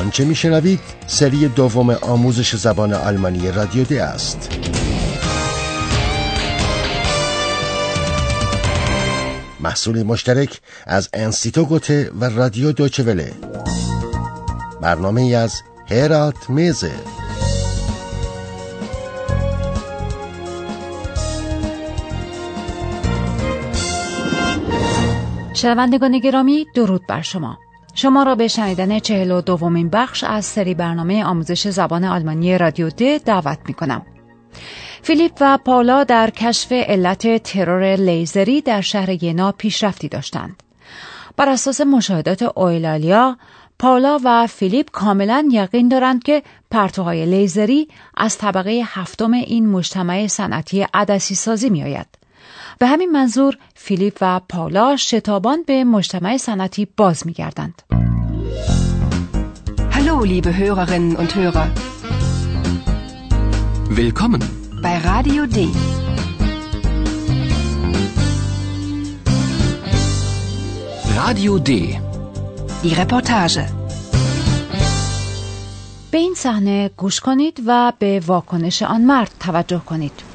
آنچه میشنوید؟ سری دوم آموزش زبان آلمانی رادیو دی است. محصول مشترک از انستیتو گوته و رادیو دوچوله برنامه از هرات میزه. شنوندگان گرامی درود بر شما. شما را به شنیدن چهل و دومین بخش از سری برنامه آموزش زبان آلمانی رادیو د دعوت می کنم. فیلیپ و پاولا در کشف علت ترور لیزری در شهر ینا پیشرفتی داشتند. بر اساس مشاهدات اویلالیا، پاولا و فیلیپ کاملا یقین دارند که پرتوهای لیزری از طبقه هفتم این مجتمع صنعتی عدسی سازی می آید. به همین منظور فیلیپ و پاولا شتابان به مجتمع صنعتی باز میگردند. Hallo, liebe Hörerinnen und Hörer. Willkommen bei Radio D. Radio D. Die Reportage. به این صحنه گوش کنید و به واکنش آن مرد توجه کنید.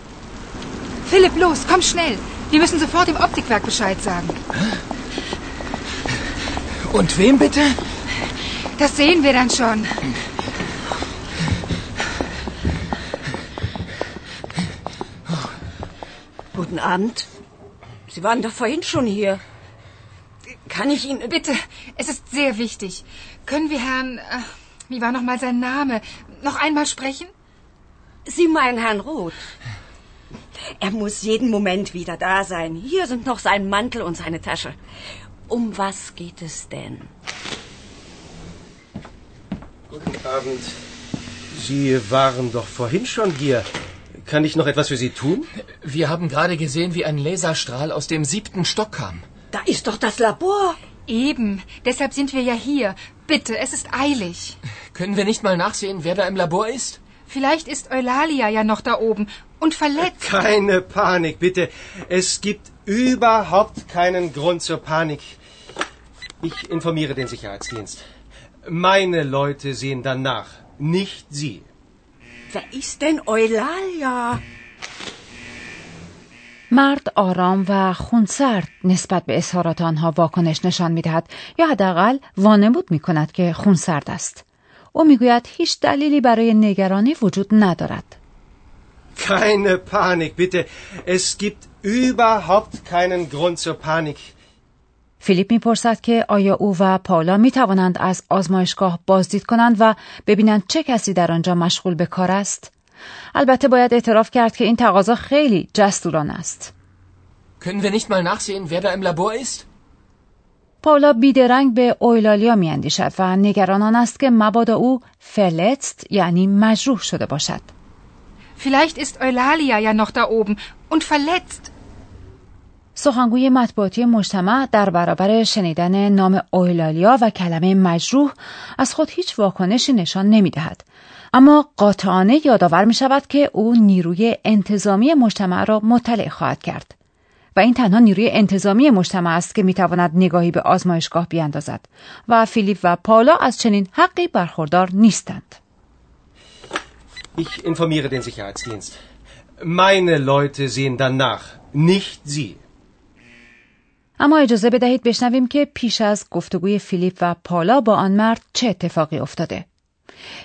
Philipp, los, komm schnell. Wir müssen sofort im Optikwerk Bescheid sagen. Und wem bitte? Das sehen wir dann schon. Guten Abend. Sie waren doch vorhin schon hier. Kann ich Ihnen... Bitte, es ist sehr wichtig. Können wir Herrn... Äh, wie war nochmal sein Name? Noch einmal sprechen? Sie meinen Herrn Roth. Er muss jeden Moment wieder da sein. Hier sind noch sein Mantel und seine Tasche. Um was geht es denn? Guten Abend. Sie waren doch vorhin schon hier. Kann ich noch etwas für Sie tun? Wir haben gerade gesehen, wie ein Laserstrahl aus dem siebten Stock kam. Da ist doch das Labor. Eben, deshalb sind wir ja hier. Bitte, es ist eilig. Können wir nicht mal nachsehen, wer da im Labor ist? Vielleicht ist Eulalia ja noch da oben und verletzt. Keine Panik, bitte. Es gibt überhaupt keinen Grund zur Panik. Ich informiere den Sicherheitsdienst. Meine Leute sehen danach, nicht Sie. Wer ist denn Eulalia? مرد آرام و خونسرد نسبت به اظهارات آنها واکنش نشان می دهد یا حداقل وانمود می کند که خونسرد است. او می‌گوید هیچ دلیلی برای نگرانی وجود ندارد. Keine Panik, bitte. Es gibt überhaupt keinen Grund zur Panik. فیلیپ می‌پرسد که آیا او و پاولا می توانند از آزمایشگاه بازدید کنند و ببینند چه کسی در آنجا مشغول به کار است؟ البته باید اعتراف کرد که این تقاضا خیلی جستوران است. Können wir nicht mal nachsehen, wer da im Labor ist? پاولا بیدرنگ به اویلالیا میاندیشد و نگران آن است که مبادا او فلتست یعنی مجروح شده باشد. Vielleicht ist Eulalia ja noch da oben und verletzt. سخنگوی مطبوعاتی مجتمع در برابر شنیدن نام اویلالیا و کلمه مجروح از خود هیچ واکنشی نشان نمی دهد. اما قاطعانه یادآور می شود که او نیروی انتظامی مجتمع را مطلع خواهد کرد. و این تنها نیروی انتظامی مجتمع است که می تواند نگاهی به آزمایشگاه بیاندازد و فیلیپ و پالا از چنین حقی برخوردار نیستند. Ich informiere den Sicherheitsdienst. Meine Leute sehen danach, nicht Sie. اما اجازه بدهید بشنویم که پیش از گفتگوی فیلیپ و پالا با آن مرد چه اتفاقی افتاده.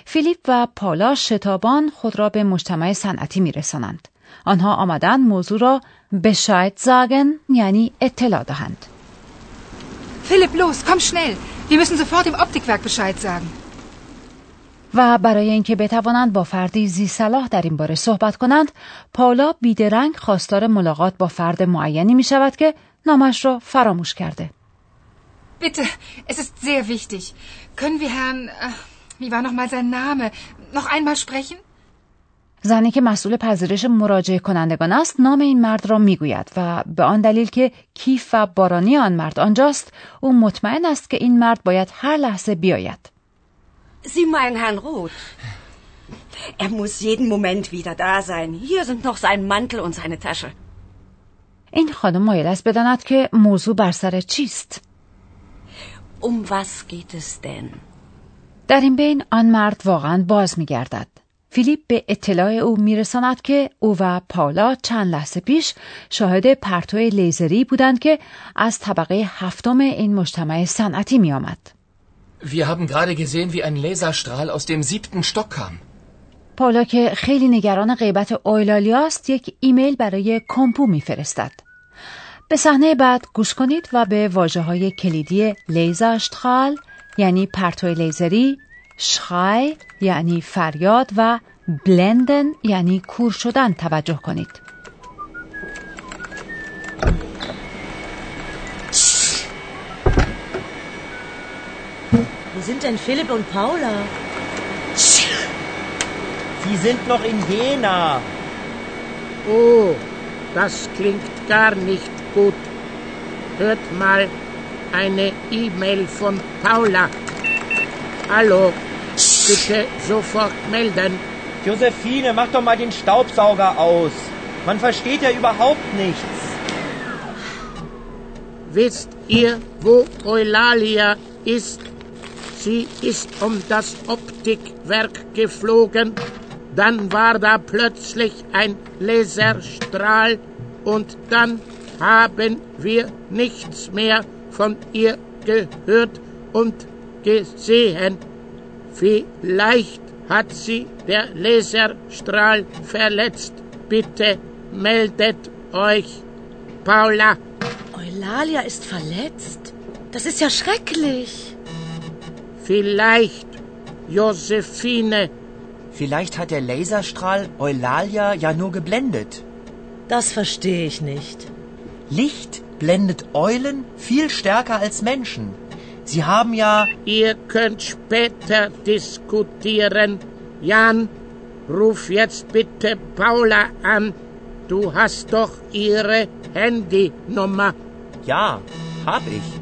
فیلیپ و پالا شتابان خود را به مجتمع صنعتی میرسانند. آنها آمدن موضوع را بشاید زاگن یعنی اطلاع دهند. Philipp, los, komm schnell. Wir müssen sofort im Optikwerk Bescheid sagen. و برای اینکه بتوانند با فردی زی صلاح در این باره صحبت کنند، پاولا بیدرنگ خواستار ملاقات با فرد معینی می شود که نامش را فراموش کرده. Bitte, es ist sehr wichtig. Können wir Herrn, äh, wie war nochmal sein Name, noch einmal sprechen? زنی که مسئول پذیرش مراجعه کنندگان است نام این مرد را می‌گوید و به آن دلیل که کیف و بارانی آن مرد آنجاست او مطمئن است که این مرد باید هر لحظه بیاید Sie meinen Herrn Roth. Er muss jeden Moment wieder da sein. Hier sind noch sein Mantel und seine Tasche. این خانم مایل است بداند که موضوع بر سر چیست Um was geht es denn? در این بین آن مرد واقعا باز می گردد. فیلیپ به اطلاع او میرساند که او و پاولا چند لحظه پیش شاهد پرتو لیزری بودند که از طبقه هفتم این مجتمع صنعتی می آمد. Wir haben gerade gesehen, wie ein Laserstrahl aus dem siebten Stock kam. پاولا که خیلی نگران غیبت اویلالیا است یک ایمیل برای کمپو میفرستد. به صحنه بعد گوش کنید و به واجه های کلیدی لیزرشتخال یعنی پرتو لیزری، شخای یعنی فریاد و بلندن یعنی کور شدن توجه کنید. Sind denn Philipp und Paula? Sie sind noch in Jena. Oh, das klingt gar nicht gut. Hört mal eine E-Mail von Paula. Hallo, bitte sofort melden. Josephine, mach doch mal den Staubsauger aus. Man versteht ja überhaupt nichts. Wisst ihr, wo Eulalia ist? Sie ist um das Optikwerk geflogen. Dann war da plötzlich ein Laserstrahl und dann haben wir nichts mehr von ihr gehört und gesehen. Vielleicht hat sie der Laserstrahl verletzt. Bitte meldet euch. Paula. Eulalia ist verletzt? Das ist ja schrecklich. Vielleicht Josephine. Vielleicht hat der Laserstrahl Eulalia ja nur geblendet. Das verstehe ich nicht. Licht blendet Eulen viel stärker als Menschen. Sie haben ja... Ihr könnt später diskutieren. Jan, ruf jetzt bitte Paula an. Du hast doch ihre Handynummer. Ja, hab ich.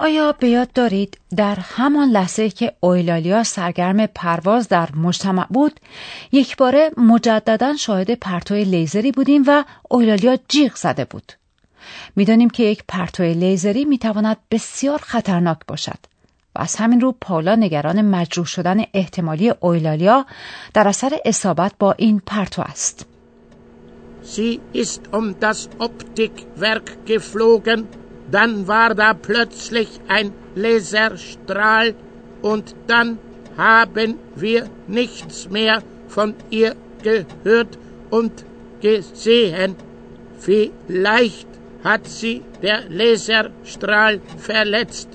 آیا به یاد دارید در همان لحظه که اویلالیا سرگرم پرواز در مجتمع بود یک باره مجددا شاهد پرتو لیزری بودیم و اویلالیا جیغ زده بود؟ می‌دانیم که یک پرتو لیزری می‌تواند بسیار خطرناک باشد و از همین رو پاولا نگران مجروح شدن احتمالی اویلالیا در اثر اصابت با این پرتو است. Sie ist um das Optikwerk geflogen. Dann war da plötzlich ein Laserstrahl und dann haben wir nichts mehr von ihr gehört und gesehen. Vielleicht hat sie der Laserstrahl verletzt.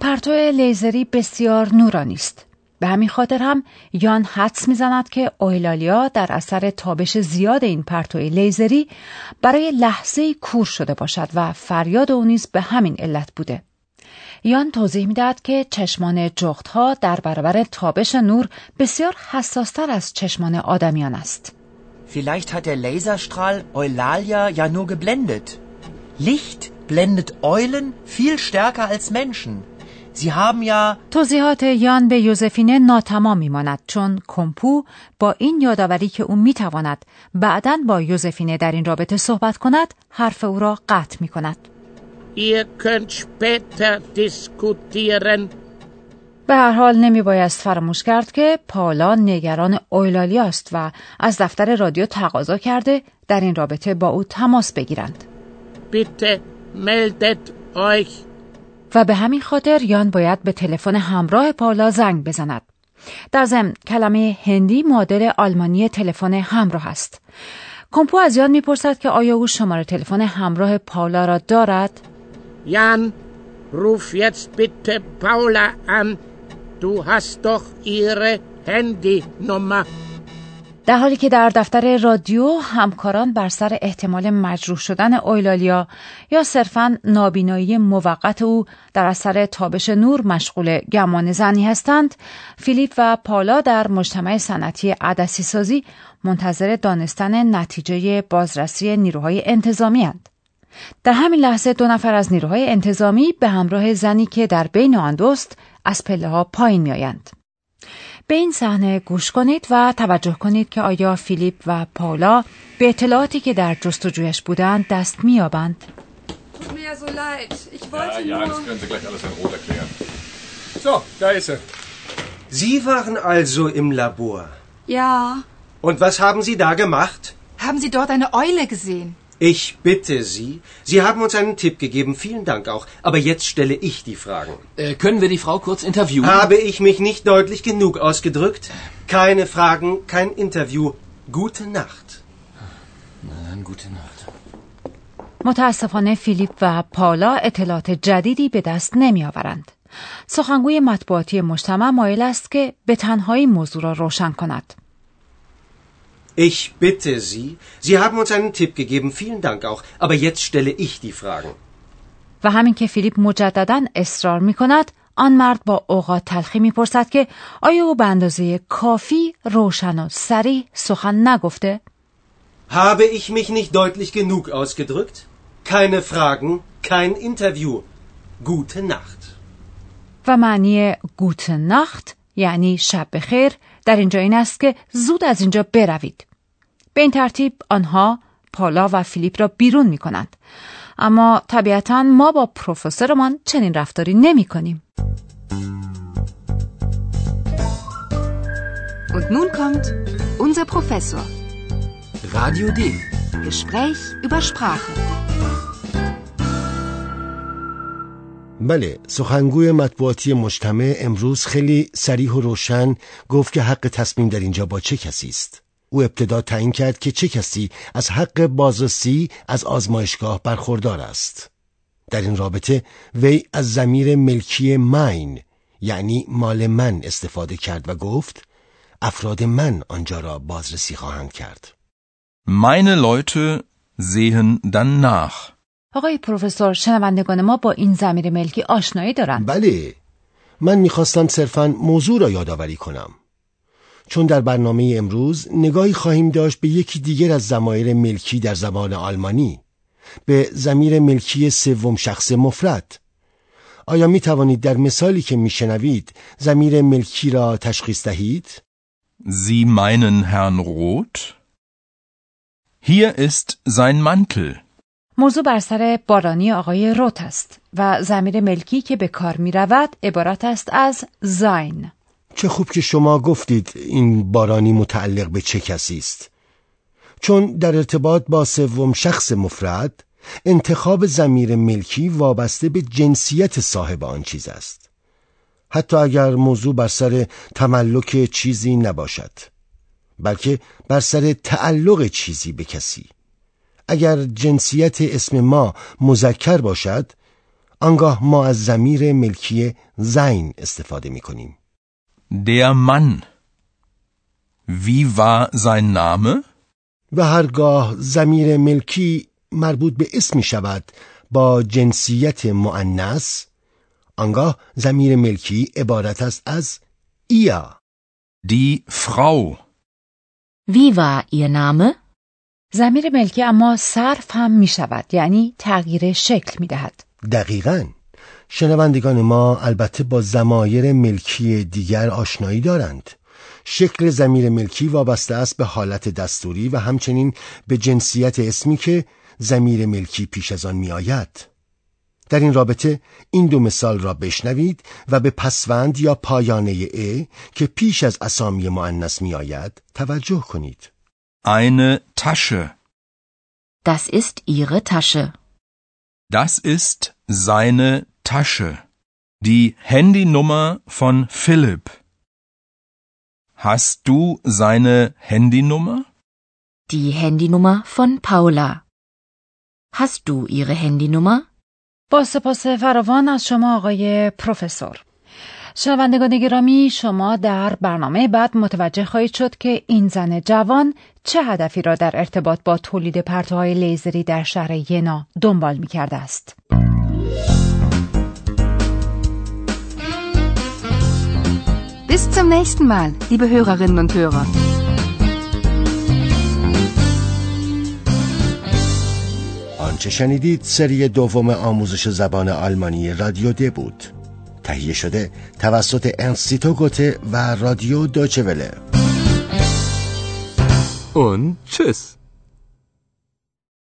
پرتو لیزری بسیار نورانی است. به همین خاطر هم یان حدس می‌زند که اویلالیا در اثر تابش زیاد این پرتوی لیزری برای لحظه کور شده باشد و فریاد او نیز به همین علت بوده. یان توضیح می‌دهد که چشمان جغدها در برابر تابش نور بسیار حساستر از چشمان آدمیان است. Vielleicht hat der Laserstrahl Eulalia ja nur geblendet. Licht blendet Eulen viel stärker als Menschen. Sie haben ja توضیحات یان به یوزفینه ناتمام میماند چون کمپو با این یادآوری که او می‌تواند بعدا با یوزفینه در این رابطه صحبت کند حرف او را قطع می کند. Ihr könnt später diskutieren. به هر حال نمی بایست فراموش کرد که پالا نگران اویلالیا است و از دفتر رادیو تقاضا کرده در این رابطه با او تماس بگیرند. Bitte meldet euch. و به همین خاطر یان باید به تلفن همراه پاولا زنگ بزند. در ضمن کلمه هندی معادل آلمانی تلفن همراه است. کمپو از یان می‌پرسد که آیا او شماره تلفن همراه پاولا را دارد؟ Jan, ruf jetzt bitte Paula an. Du hast doch ihre Handynummer. در حالی که در دفتر رادیو همکاران بر سر احتمال مجروح شدن اویلالیا یا صرفا نابینایی موقت او در اثر تابش نور مشغول گمان زنی هستند فیلیپ و پالا در مجتمع صنعتی عدسی سازی منتظر دانستن نتیجه بازرسی نیروهای انتظامی هند. در همین لحظه دو نفر از نیروهای انتظامی به همراه زنی که در بین آن دوست از پله ها پایین می آیند. به این صحنه گوش کنید و توجه کنید که آیا فیلیپ و پاولا به اطلاعاتی که در جستجویش بودند دست میابند. Tut mir ja so leid. Ich wollte Ja, ja, nur... das können Sie gleich alles in Rot erklären. So, da ist er. Sie waren also im Labor. Ja. Und was haben Sie da gemacht? Haben Sie dort eine Eule gesehen? Ich bitte Sie. Sie haben uns einen Tipp gegeben. Vielen Dank auch. Aber jetzt stelle ich die Fragen. Äh, können wir die Frau kurz interviewen? Habe ich mich nicht deutlich genug ausgedrückt? Keine Fragen, kein Interview. Gute Nacht. Dann gute Nacht. متاسفانه فیلیپ و پالا اطلاعات جدیدی به دست نمی آورند. سخنگوی مطبوعاتی مجتمع مایل است که به تنهایی موضوع را روشن کند. Ich bitte Sie. Sie haben uns einen Tipp gegeben. Vielen Dank auch. Aber jetzt stelle ich die Fragen. و همین که فیلیپ مجددا اصرار می کند آن مرد با اوقات تلخی می پرسد که آیا او به اندازه کافی روشن و سریع سخن نگفته؟ Habe ich mich nicht deutlich genug ausgedrückt? Keine Fragen, kein Interview. Gute Nacht. و معنی گوت نخت یعنی شب بخیر در اینجا این است که زود از اینجا بروید. به این ترتیب آنها پالا و فیلیپ را بیرون می کنند. اما طبیعتا ما با پروفسورمان چنین رفتاری نمی کنیم. Und nun kommt unser Professor. Radio D. Gespräch über Sprache. بله سخنگوی مطبوعاتی مجتمع امروز خیلی سریح و روشن گفت که حق تصمیم در اینجا با چه کسی است او ابتدا تعیین کرد که چه کسی از حق بازرسی از آزمایشگاه برخوردار است در این رابطه وی از زمیر ملکی ماین یعنی مال من استفاده کرد و گفت افراد من آنجا را بازرسی خواهند کرد Meine Leute sehen dann nach. آقای پروفسور شنوندگان ما با این زمیر ملکی آشنایی دارند. بله من می‌خواستم صرفا موضوع را یادآوری کنم چون در برنامه امروز نگاهی خواهیم داشت به یکی دیگر از زمایر ملکی در زبان آلمانی به زمیر ملکی سوم شخص مفرد آیا می توانید در مثالی که میشنوید زمیر ملکی را تشخیص دهید؟ Sie meinen Herrn Roth? Hier ist sein Mantel. موضوع بر سر بارانی آقای روت است و زمیر ملکی که به کار می رود عبارت است از زاین. چه خوب که شما گفتید این بارانی متعلق به چه کسی است. چون در ارتباط با سوم شخص مفرد انتخاب زمیر ملکی وابسته به جنسیت صاحب آن چیز است. حتی اگر موضوع بر سر تملک چیزی نباشد بلکه بر سر تعلق چیزی به کسی. اگر جنسیت اسم ما مذکر باشد آنگاه ما از زمیر ملکی زین استفاده می کنیم Der Mann. Wie war sein Name? و هرگاه زمیر ملکی مربوط به اسم می شود با جنسیت معنس آنگاه زمیر ملکی عبارت است از ایا Die Frau. Wie war Ihr Name? زمیر ملکی اما صرف هم می شود یعنی تغییر شکل می دهد. دقیقا شنوندگان ما البته با زمایر ملکی دیگر آشنایی دارند شکل زمیر ملکی وابسته است به حالت دستوری و همچنین به جنسیت اسمی که زمیر ملکی پیش از آن می آید. در این رابطه این دو مثال را بشنوید و به پسوند یا پایانه ا که پیش از اسامی معنس می آید توجه کنید. Eine Tasche. Das ist Ihre Tasche. Das ist seine Tasche. Die Handynummer von Philipp. Hast du seine Handynummer? Die Handynummer von Paula. Hast du Ihre Handynummer? با سپاس فراوان از شما آقای پروفسور. شنوندگان گرامی شما در برنامه بعد متوجه خواهید شد که این زن جوان چه هدفی را در ارتباط با تولید پرتوهای لیزری در شهر ینا دنبال می کرده است. Bis zum nächsten Mal, liebe Hörerinnen und Hörer. آنچه شنیدید سری دوم آموزش زبان آلمانی رادیو د بود تهیه شده توسط انستیتو گوته و رادیو دوچه وله Und tschüss.